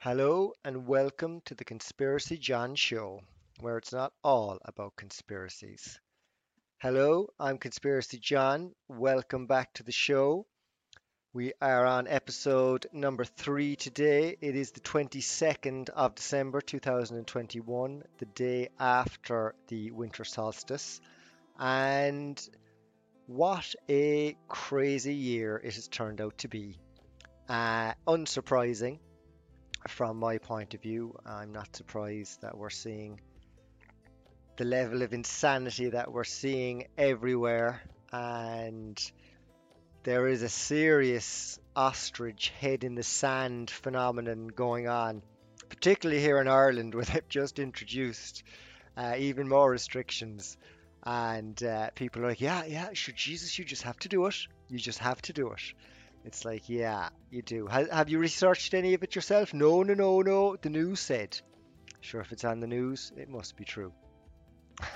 Hello and welcome to the Conspiracy John Show, where it's not all about conspiracies. Hello, I'm Conspiracy John. Welcome back to the show. We are on episode number three today. It is the 22nd of December 2021, the day after the winter solstice. And what a crazy year it has turned out to be. Uh, unsurprising from my point of view. I'm not surprised that we're seeing the level of insanity that we're seeing everywhere. And there is a serious ostrich head in the sand phenomenon going on, particularly here in Ireland, where they've just introduced uh, even more restrictions. And uh, people are like, yeah, yeah, sure, Jesus, you just have to do it. You just have to do it. It's like, yeah, you do. Ha- have you researched any of it yourself? No, no, no, no. The news said. Sure, if it's on the news, it must be true.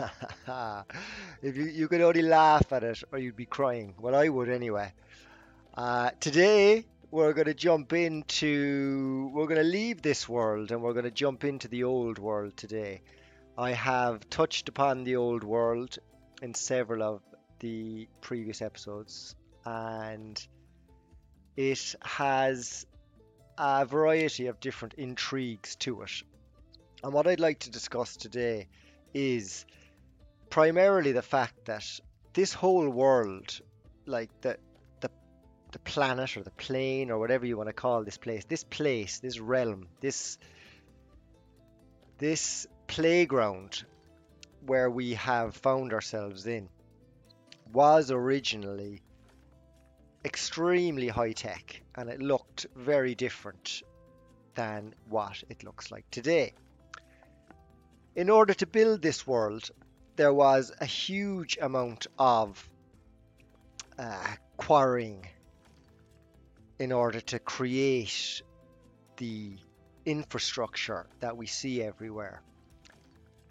if you, you could only laugh at it or you'd be crying. Well, I would anyway. Uh, today, we're going to jump into, we're going to leave this world and we're going to jump into the old world today. I have touched upon the old world in several of the previous episodes and it has a variety of different intrigues to it. And what I'd like to discuss today is primarily the fact that this whole world, like the the the planet or the plane or whatever you want to call this place, this place, this realm, this this playground where we have found ourselves in was originally extremely high tech and it looked very different than what it looks like today. In order to build this world, there was a huge amount of uh, quarrying in order to create the infrastructure that we see everywhere.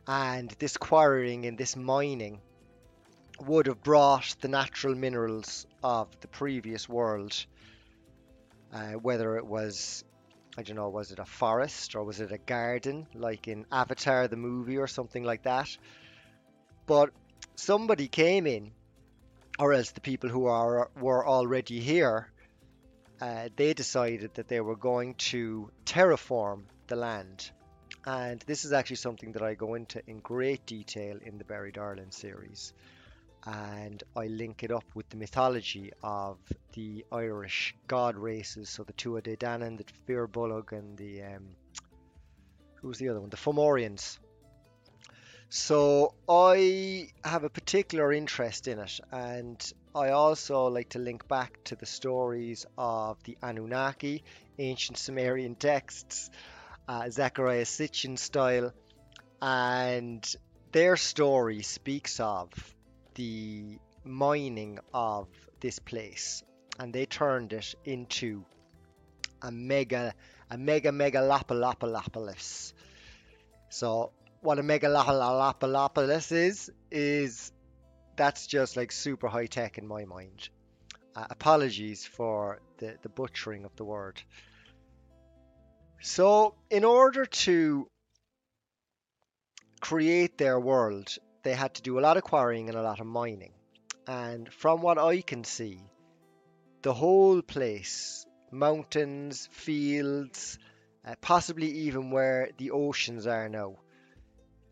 And this quarrying and this mining would have brought the natural minerals of the previous world, uh, whether it was, I don't know, was it a forest or was it a garden, like in Avatar the movie or something like that. But somebody came in, or else the people who are were already here, uh, they decided that they were going to terraform the land. And this is actually something that I go into in great detail in the Buried Ireland series and I link it up with the mythology of the Irish god races. So the Tuatha De Danann, the Fir and the um, who's the other one? The Fomorians. So I have a particular interest in it, and I also like to link back to the stories of the Anunnaki, ancient Sumerian texts, uh, Zecharia Sitchin style, and their story speaks of the mining of this place and they turned it into a mega a mega megalopolopolis. So what a megalopolopolis is is that's just like super high tech in my mind. Uh, apologies for the, the butchering of the word. So in order to create their world they had to do a lot of quarrying and a lot of mining. And from what I can see, the whole place, mountains, fields, uh, possibly even where the oceans are now,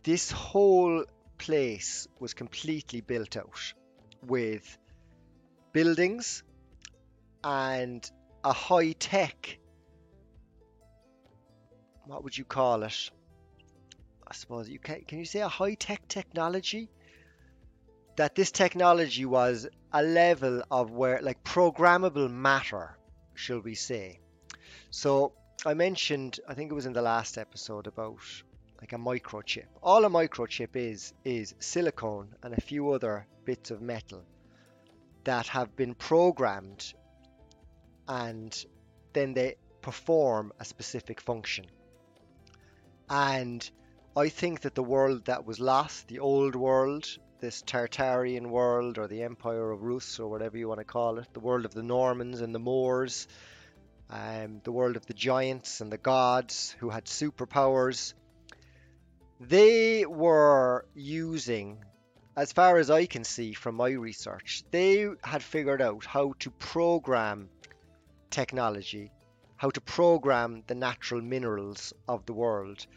this whole place was completely built out with buildings and a high tech, what would you call it? I suppose you can can you say a high tech technology? That this technology was a level of where like programmable matter, shall we say. So I mentioned, I think it was in the last episode about like a microchip. All a microchip is is silicone and a few other bits of metal that have been programmed and then they perform a specific function. And I think that the world that was lost, the old world, this Tartarian world or the Empire of Rus or whatever you want to call it, the world of the Normans and the Moors, um, the world of the giants and the gods who had superpowers. They were using, as far as I can see from my research, they had figured out how to program technology, how to program the natural minerals of the world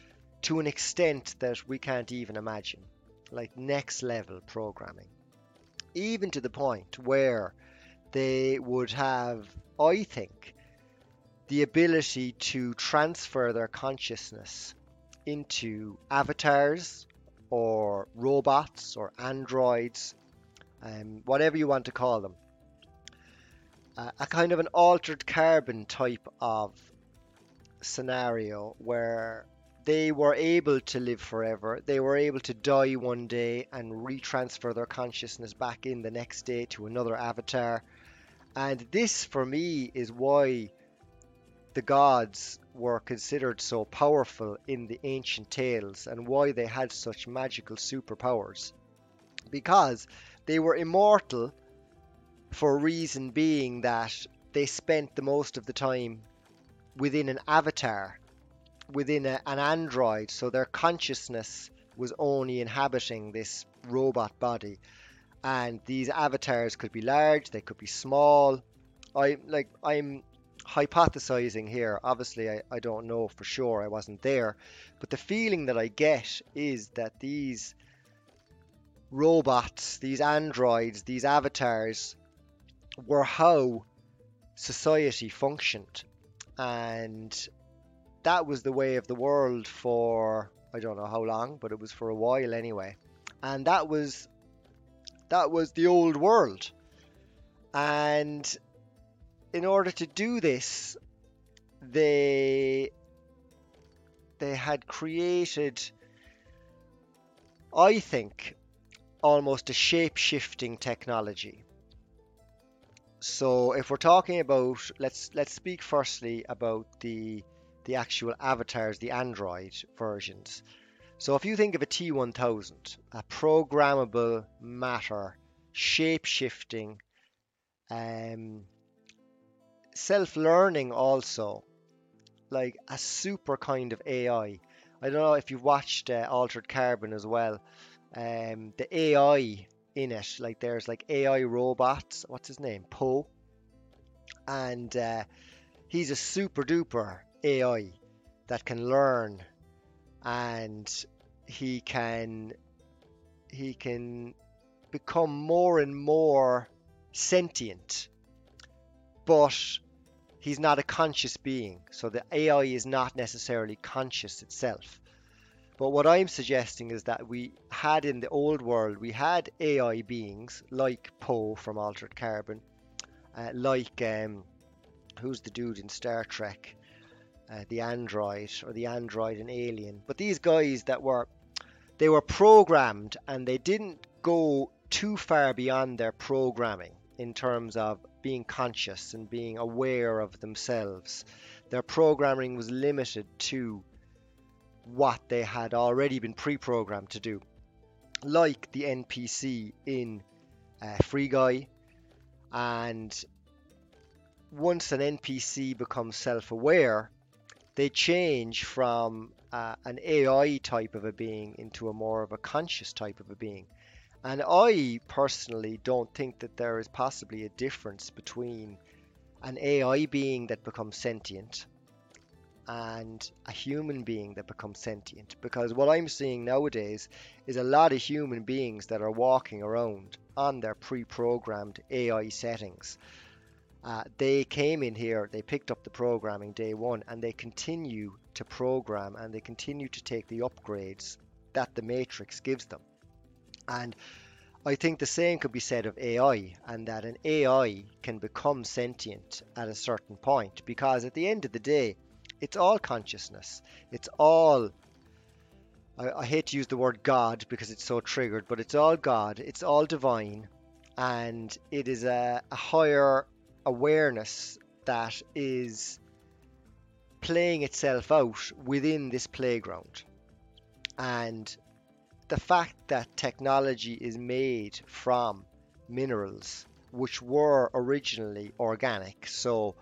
to an extent that we can't even imagine, like next level programming. Even to the point where they would have, I think, the ability to transfer their consciousness into avatars or robots or androids, um, whatever you want to call them. Uh, a kind of an altered carbon type of scenario where they were able to live forever. They were able to die one day and retransfer their consciousness back in the next day to another avatar. And this, for me, is why the gods were considered so powerful in the ancient tales and why they had such magical superpowers. Because they were immortal for a reason being that they spent the most of the time within an avatar within a, an android, so their consciousness was only inhabiting this robot body. And these avatars could be large, they could be small. I like I'm hypothesizing here. Obviously, I, I don't know for sure. I wasn't there, but the feeling that I get is that these robots, these androids, these avatars were how society functioned, and that was the way of the world for I don't know how long, but it was for a while anyway. And that was that was the old world. And in order to do this, they they had created I think almost a shape-shifting technology. So if we're talking about let's let's speak firstly about the the actual avatars, the Android versions. So if you think of a T1000, a programmable matter, shape-shifting, um, self-learning also, like a super kind of AI. I don't know if you've watched uh, Altered Carbon as well. Um, the AI in it, like there's like AI robots. What's his name? Poe, and uh, he's a super duper AI that can learn and he can he can become more and more sentient but he's not a conscious being. So the AI is not necessarily conscious itself. But what I'm suggesting is that we had in the old world we had AI beings like Poe from Altered Carbon uh, like um, who's the dude in Star Trek uh, the android or the android and alien. But these guys that were they were programmed and they didn't go too far beyond their programming in terms of being conscious and being aware of themselves. Their programming was limited to what they had already been pre-programmed to do. Like the NPC in uh, Free Guy and once an NPC becomes self-aware, they change from uh, an AI type of a being into a more of a conscious type of a being. And I personally don't think that there is possibly a difference between an AI being that becomes sentient and a human being that becomes sentient. Because what I'm seeing nowadays is a lot of human beings that are walking around on their pre programmed AI settings. Uh, they came in here, they picked up the programming day one, and they continue to program and they continue to take the upgrades that the Matrix gives them. And I think the same could be said of AI, and that an AI can become sentient at a certain point because at the end of the day, it's all consciousness. It's all, I, hate to use the word God because it's so triggered, but it's all God, it's all divine, and it is a, a higher awareness that is playing itself out within this playground. And the fact that technology is made from minerals which were originally organic. So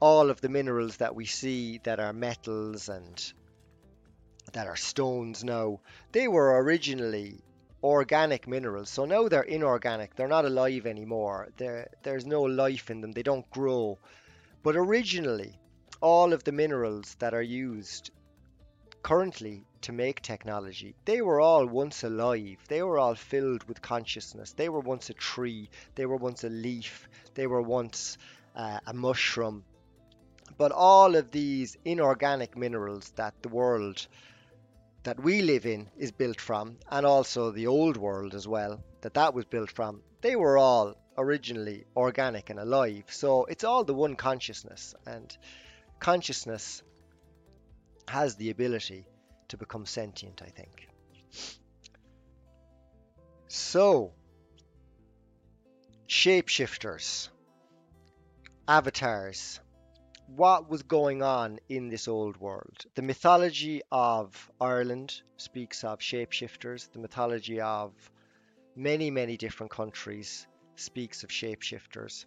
all of the minerals that we see that are metals and that are stones now, they were originally organic minerals. So now they're inorganic. They're not alive anymore. They're, there's no life in them. They don't grow. But originally, all of the minerals that are used currently to make technology, they were all once alive. They were all filled with consciousness. They were once a tree. They were once a leaf. They were once uh, a mushroom. But all of these inorganic minerals that the world that we live in is built from, and also the old world as well, that that was built from, they were all originally organic and alive. So it's all the one consciousness, and consciousness has the ability to become sentient, I think. So, shapeshifters, avatars, what was going on in this old world. The mythology of Ireland speaks of shapeshifters. The mythology of many, many different countries speaks of shapeshifters.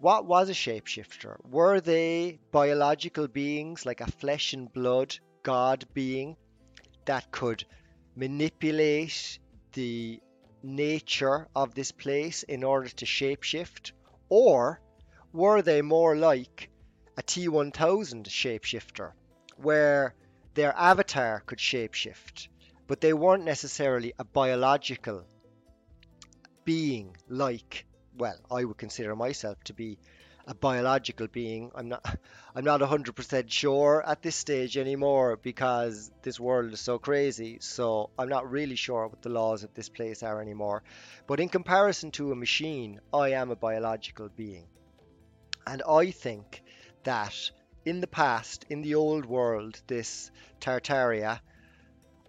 What was a shapeshifter? Were they biological beings like a flesh and blood god being that could manipulate the nature of this place in order to shapeshift? Or were they more like a T1000 shapeshifter where their avatar could shapeshift, but they weren't necessarily a biological being like, well, I would consider myself to be a biological being. I'm not I'm not 100% sure at this stage anymore because this world is so crazy. So I'm not really sure what the laws of this place are anymore. But in comparison to a machine, I am a biological being. And I think that in the past, in the old world, this Tartaria,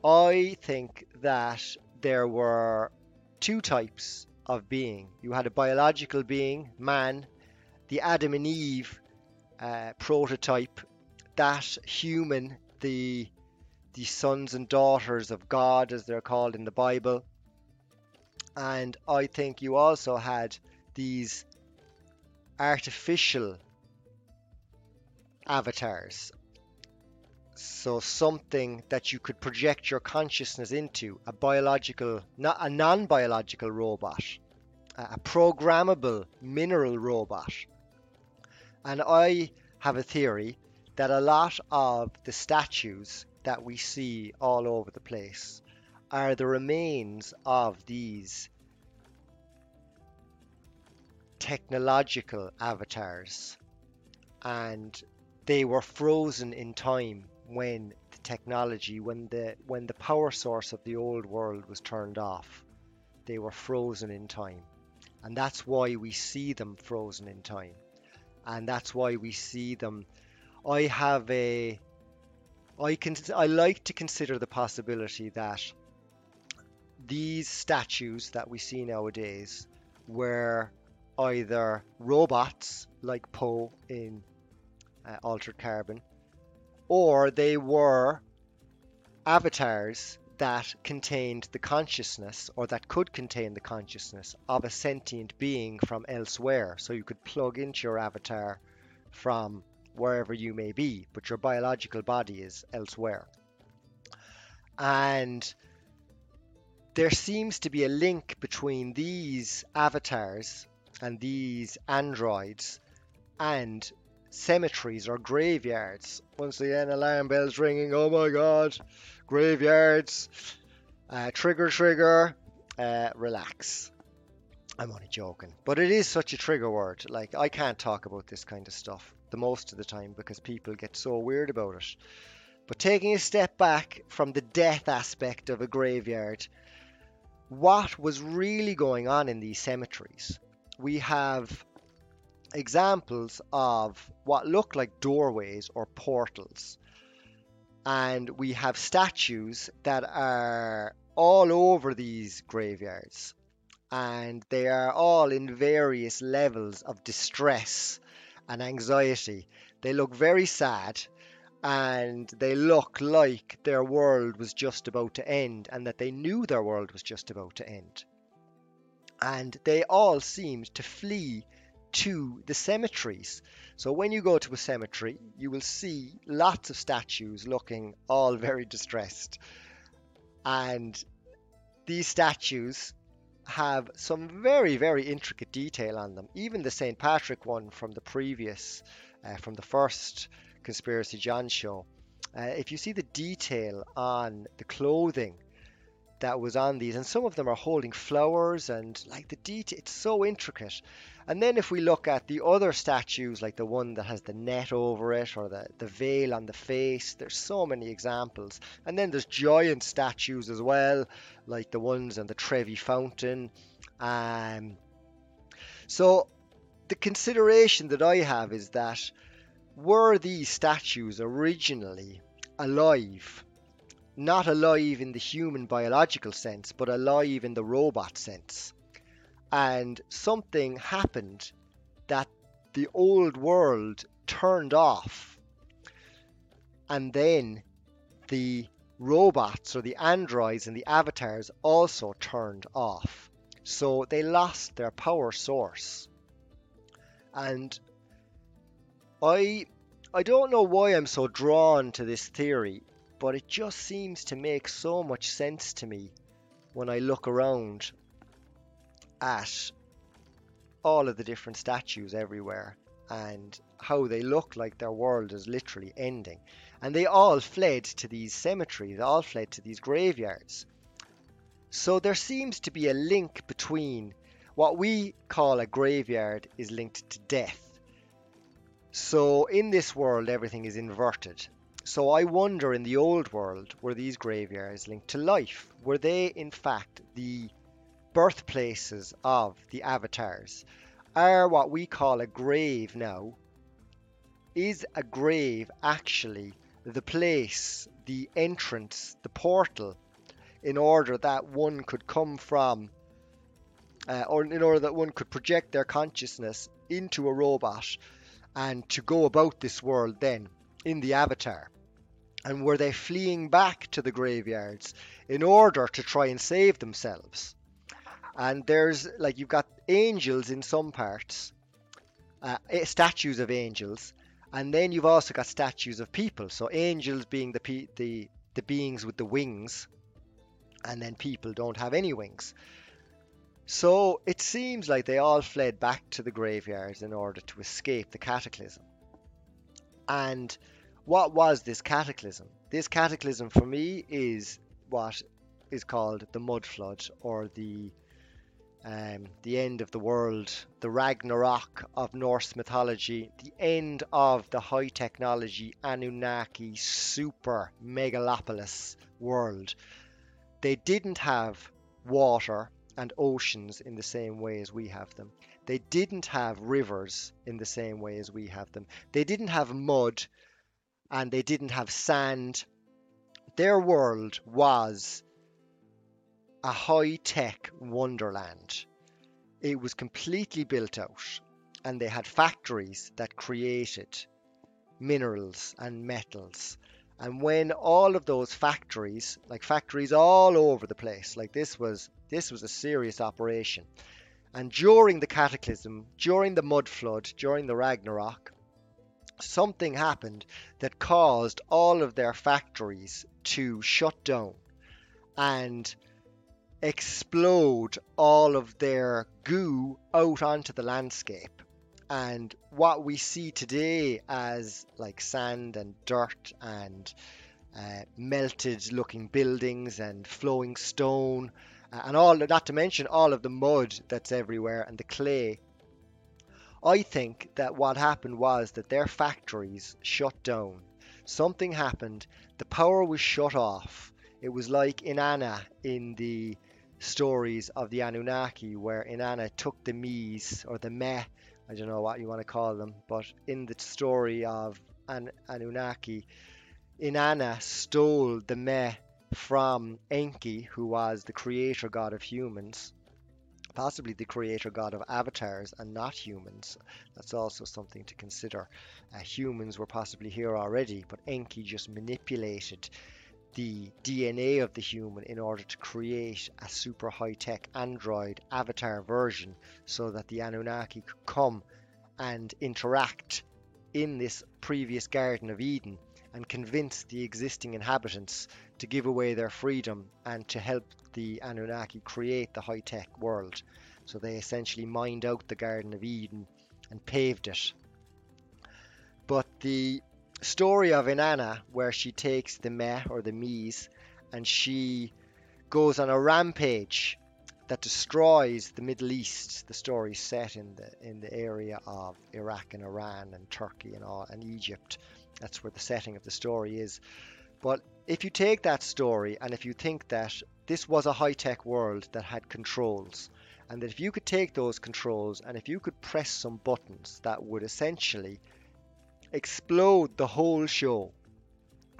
I think that there were two types of being. You had a biological being, man, the Adam and Eve uh, prototype, that human, the the sons and daughters of God, as they're called in the Bible. And I think you also had these artificial avatars. So something that you could project your consciousness into, a biological, not a non-biological robot, a programmable mineral robot. And I have a theory that a lot of the statues that we see all over the place are the remains of these technological avatars. And they were frozen in time when the technology, when the when the power source of the old world was turned off. They were frozen in time. And that's why we see them frozen in time. And that's why we see them. I have a I can I like to consider the possibility that these statues that we see nowadays were either robots like Poe in uh, altered carbon, or they were avatars that contained the consciousness or that could contain the consciousness of a sentient being from elsewhere. So you could plug into your avatar from wherever you may be, but your biological body is elsewhere. And there seems to be a link between these avatars and these androids and cemeteries or graveyards. Once again, alarm bells ringing. Oh my god, graveyards. Uh, trigger, trigger. Uh, relax. I'm only joking, but it is such a trigger word. Like I can't talk about this kind of stuff the most of the time because people get so weird about it. But taking a step back from the death aspect of a graveyard, what was really going on in these cemeteries? We have examples of what look like doorways or portals. And we have statues that are all over these graveyards. And they are all in various levels of distress and anxiety. They look very sad and they look like their world was just about to end and that they knew their world was just about to end. And they all seemed to flee to the cemeteries. So when you go to a cemetery, you will see lots of statues looking all very distressed. And these statues have some very, very intricate detail on them. Even the St. Patrick one from the previous, uh, from the first Conspiracy John show, uh, if you see the detail on the clothing that was on these, and some of them are holding flowers and like the detail, it's so intricate. And then if we look at the other statues, like the one that has the net over it or the, the veil on the face, there's so many examples. And then there's giant statues as well, like the ones on the Trevi Fountain. Um, so the consideration that I have is that were these statues originally alive? Not alive in the human biological sense, but alive in the robot sense. And something happened that the old world turned off. And then the robots or the androids and the avatars also turned off. So they lost their power source. And I I don't know why I'm so drawn to this theory, but it just seems to make so much sense to me when I look around at all of the different statues everywhere and how they look like their world is literally ending. And they all fled to these cemeteries, they all fled to these graveyards. So there seems to be a link between what we call a graveyard is linked to death so in this world, everything is inverted. So I wonder in the old world, were these graveyards linked to life? Were they in fact the birthplaces of the avatars? Are what we call a grave now, is a grave actually the place, the entrance, the portal, in order that one could come from, uh, or in order that one could project their consciousness into a robot and to go about this world then in the avatar? And were they fleeing back to the graveyards in order to try and save themselves? And there's like you've got angels in some parts, uh, eh, statues of angels, and then you've also got statues of people. So angels being the the the beings with the wings, and then people don't have any wings. So it seems like they all fled back to the graveyards in order to escape the cataclysm. And what was this cataclysm? This cataclysm for me is what is called the mud flood or the um, the end of the world, the Ragnarok of Norse mythology, the end of the high technology Anunnaki super megalopolis world. They didn't have water, and oceans in the same way as we have them. They didn't have rivers in the same way as we have them. They didn't have mud and they didn't have sand. Their world was a high tech wonderland. It was completely built out, and they had factories that created minerals and metals. And when all of those factories, like factories all over the place, like this was this was a serious operation. And during the cataclysm, during the mud flood, during the Ragnarok, something happened that caused all of their factories to shut down and explode all of their goo out onto the landscape. And what we see today as like sand and dirt and uh, melted looking buildings and flowing stone and all not to mention all of the mud that's everywhere and the clay. I think that what happened was that their factories shut down. Something happened. The power was shut off. It was like Inanna in the stories of the Anunnaki, where Inanna took the Mies or the Meh, I don't know what you want to call them, but in the story of An- Anunnaki, Inanna stole the Meh from Enki, who was the creator god of humans, possibly the creator god of avatars and not humans. That's also something to consider. Uh, humans were possibly here already, but Enki just manipulated the DNA of the human in order to create a super high tech android avatar version so that the Anunnaki could come and interact in this previous Garden of Eden and convince the existing inhabitants to give away their freedom and to help the Anunnaki create the high tech world. So they essentially mined out the Garden of Eden and paved it. But the story of Inanna, where she takes the Meh or the Mies and she goes on a rampage that destroys the Middle East. The story set in the in the area of Iraq and Iran and Turkey and all and Egypt. That's where the setting of the story is. But if you take that story and if you think that this was a high-tech world that had controls, and that if you could take those controls and if you could press some buttons that would essentially explode the whole show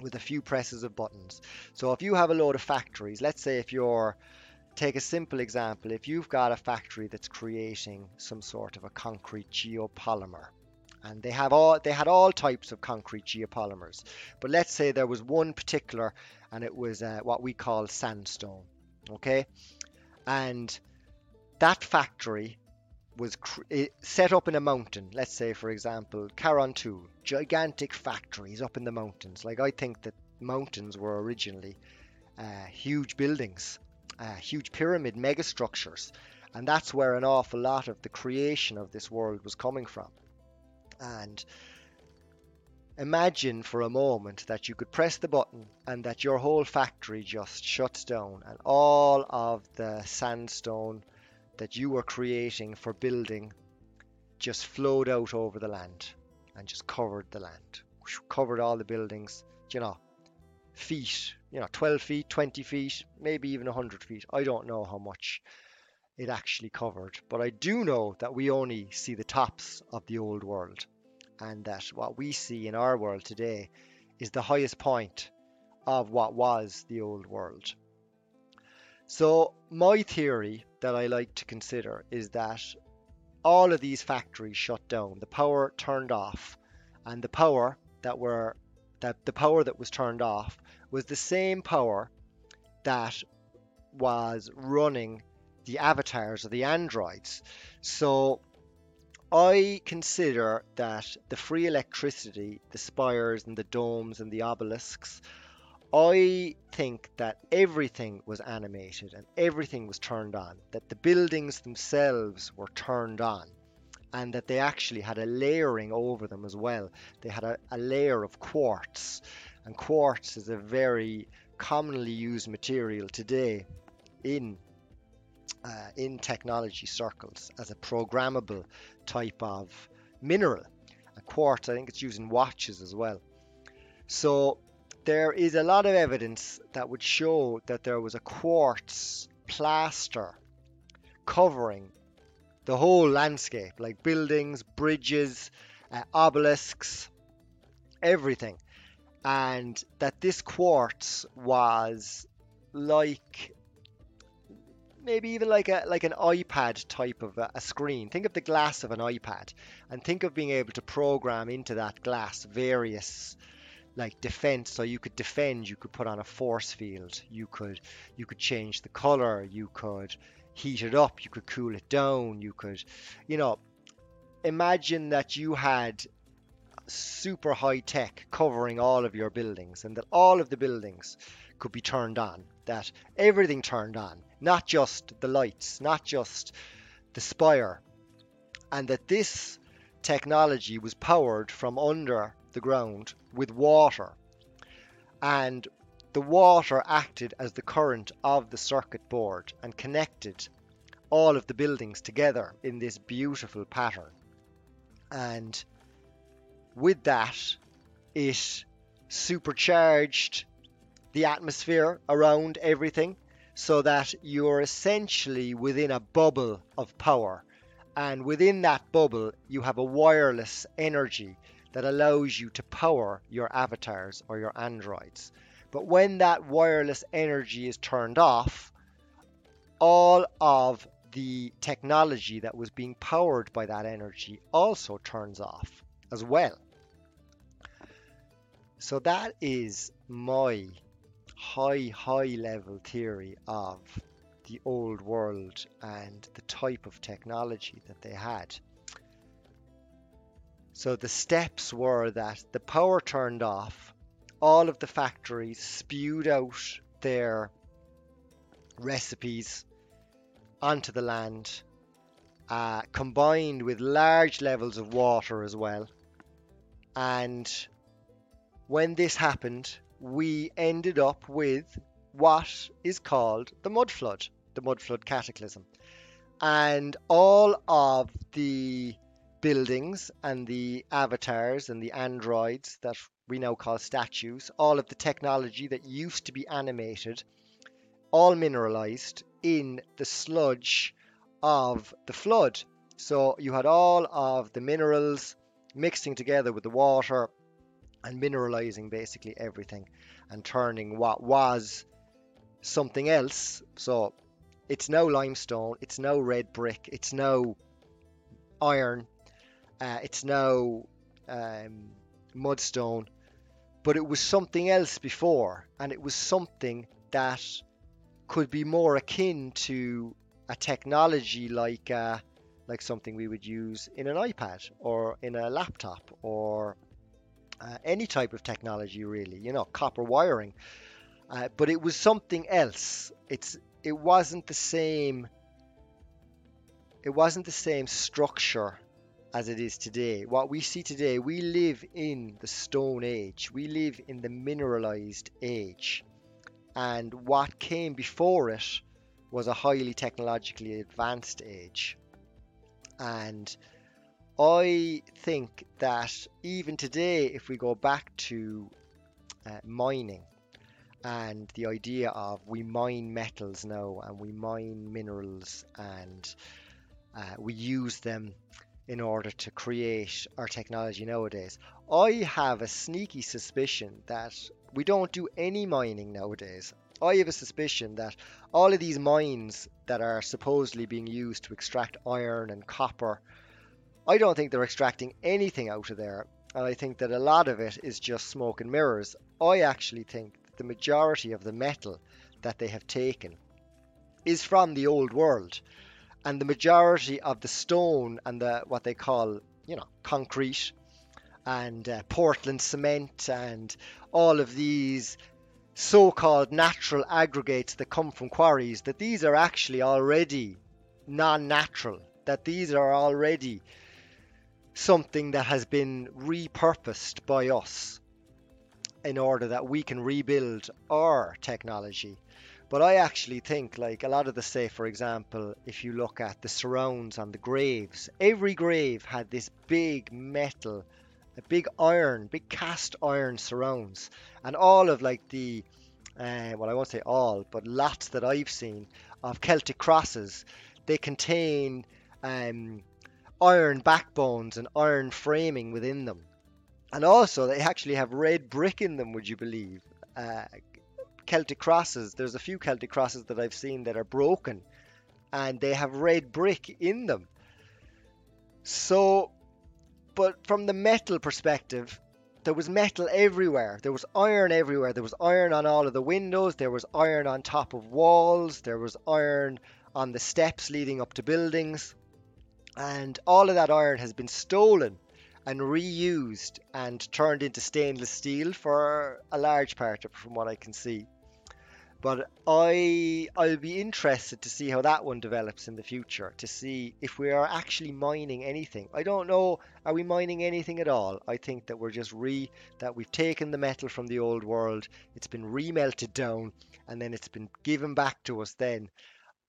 with a few presses of buttons. So if you have a load of factories, let's say if you're take a simple example, if you've got a factory that's creating some sort of a concrete geopolymer, and they have all they had all types of concrete geopolymers, but let's say there was one particular, and it was uh, what we call sandstone, okay, and that factory was cr- set up in a mountain. Let's say, for example, Carrauntoohil, gigantic factories up in the mountains. Like I think that mountains were originally uh, huge buildings uh, huge pyramid megastructures. And that's where an awful lot of the creation of this world was coming from. And imagine for a moment that you could press the button and that your whole factory just shuts down and all of the sandstone that you were creating for building just flowed out over the land and just covered the land, covered all the buildings, you know, feet, you know, 12 feet, 20 feet, maybe even 100 feet. I don't know how much it actually covered, but I do know that we only see the tops of the old world, and that what we see in our world today is the highest point of what was the old world. So, my theory that I like to consider is that all of these factories shut down, the power turned off, and the power that were that the power that was turned off was the same power that was running the avatars of the androids. So I consider that the free electricity, the spires and the domes and the obelisks, I think that everything was animated and everything was turned on, that the buildings themselves were turned on, and that they actually had a layering over them as well. They had a, a layer of quartz and quartz is a very commonly used material today in uh, in technology circles as a programmable type of mineral. A quartz, I think it's used in watches as well. So there is a lot of evidence that would show that there was a quartz plaster covering the whole landscape, like buildings, bridges, uh, obelisks, everything and that this quartz was like maybe even like a like an iPad type of a, a, screen. Think of the glass of an iPad, and think of being able to program into that glass various like defense. So you could defend, you could put on a force field, you could you could change the color, you could heat it up, you could cool it down, you could, you know, imagine that you had super high tech covering all of your buildings and that all of the buildings could be turned on, that everything turned on, not just the lights, not just the spire, and that this technology was powered from under the ground with water. And the water acted as the current of the circuit board and connected all of the buildings together in this beautiful pattern. And with that, it supercharged the atmosphere around everything so that you're essentially within a bubble of power. And within that bubble, you have a wireless energy that allows you to power your avatars or your androids. But when that wireless energy is turned off, all of the technology that was being powered by that energy also turns off as well. So that is my high, high level theory of the old world and the type of technology that they had. So the steps were that the power turned off, all of the factories spewed out their recipes onto the land, uh, combined with large levels of water as well. And when this happened, we ended up with what is called the mud flood, the mud flood cataclysm. And all of the buildings and the avatars and the androids that we now call statues, all of the technology that used to be animated, all mineralized in the sludge of the flood. So you had all of the minerals mixing together with the water and mineralizing basically everything and turning what was something else. So it's no limestone, it's no red brick, it's no iron, uh, it's now um, mudstone, but it was something else before, and it was something that could be more akin to a technology like uh, like something we would use in an iPad or in a laptop or uh, any type of technology really you know copper wiring. Uh, but it was something else. It's it wasn't the same it wasn't the same structure as it is today. What we see today we live in the stone age. We live in the mineralized age. And what came before it was a highly technologically advanced age. And I think that even today, if we go back to uh, mining and the idea of we mine metals now and we mine minerals and uh, we use them in order to create our technology nowadays, I have a sneaky suspicion that we don't do any mining nowadays. I have a suspicion that all of these mines that are supposedly being used to extract iron and copper I don't think they're extracting anything out of there, and I think that a lot of it is just smoke and mirrors. I actually think the majority of the metal that they have taken is from the old world, and the majority of the stone and the what they call, you know, concrete and uh, Portland cement and all of these so-called natural aggregates that come from quarries that these are actually already non-natural that these are already something that has been repurposed by us in order that we can rebuild our technology. But I actually think, like a lot of the say, for example, if you look at the surrounds on the graves, every grave had this big metal, a big iron, big cast iron surrounds, and all of like the, uh, well, I won't say all, but lots that I've seen of Celtic crosses, they contain um, iron backbones and iron framing within them. And also, they actually have red brick in them, would you believe? Uh, Celtic crosses, there's a few Celtic crosses that I've seen that are broken and they have red brick in them. So, but from the metal perspective, there was metal everywhere. There was iron everywhere. There was iron on all of the windows. There was iron on top of walls. There was iron on the steps leading up to buildings and all of that iron has been stolen and reused and turned into stainless steel for a large part from what I can see. But I I'll be interested to see how that one develops in the future to see if we are actually mining anything. I don't know are we mining anything at all. I think that we're just re that we've taken the metal from the old world, it's been remelted down and then it's been given back to us then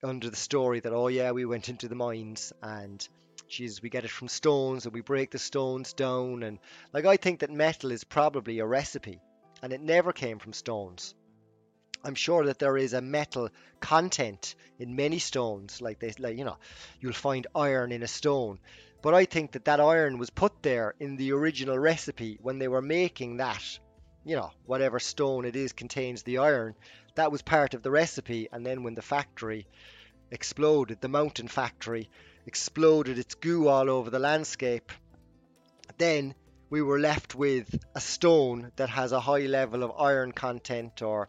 under the story that oh yeah we went into the mines and geez we get it from stones and we break the stones down and like I think that metal is probably a recipe and it never came from stones. I'm sure that there is a metal content in many stones like they like you know you'll find iron in a stone. But I think that that iron was put there in the original recipe when they were making that you know whatever stone it is contains the iron. That was part of the recipe and then when the factory exploded the mountain factory exploded its goo all over the landscape then we were left with a stone that has a high level of iron content or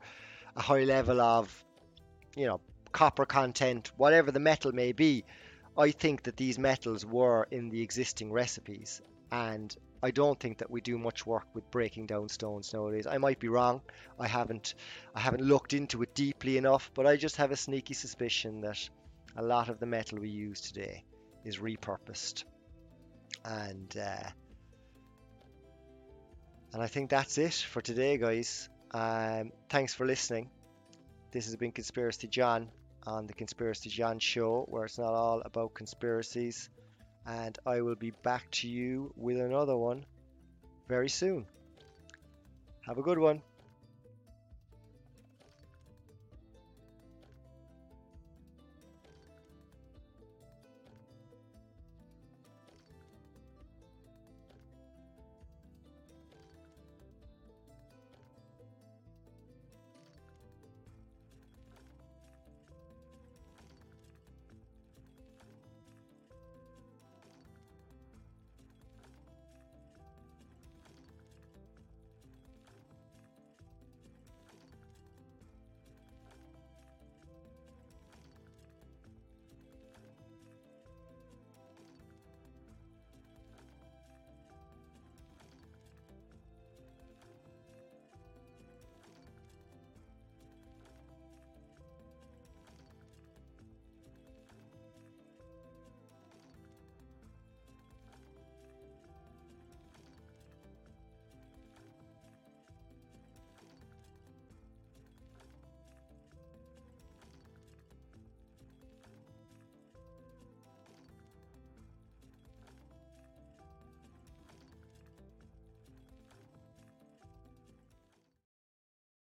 a high level of you know copper content whatever the metal may be i think that these metals were in the existing recipes and I don't think that we do much work with breaking down stones nowadays. I might be wrong. I haven't I haven't looked into it deeply enough, but I just have a sneaky suspicion that a lot of the metal we use today is repurposed. And uh, and I think that's it for today, guys. Um, thanks for listening. This has been Conspiracy John on the Conspiracy John show, where it's not all about conspiracies. And I will be back to you with another one very soon. Have a good one.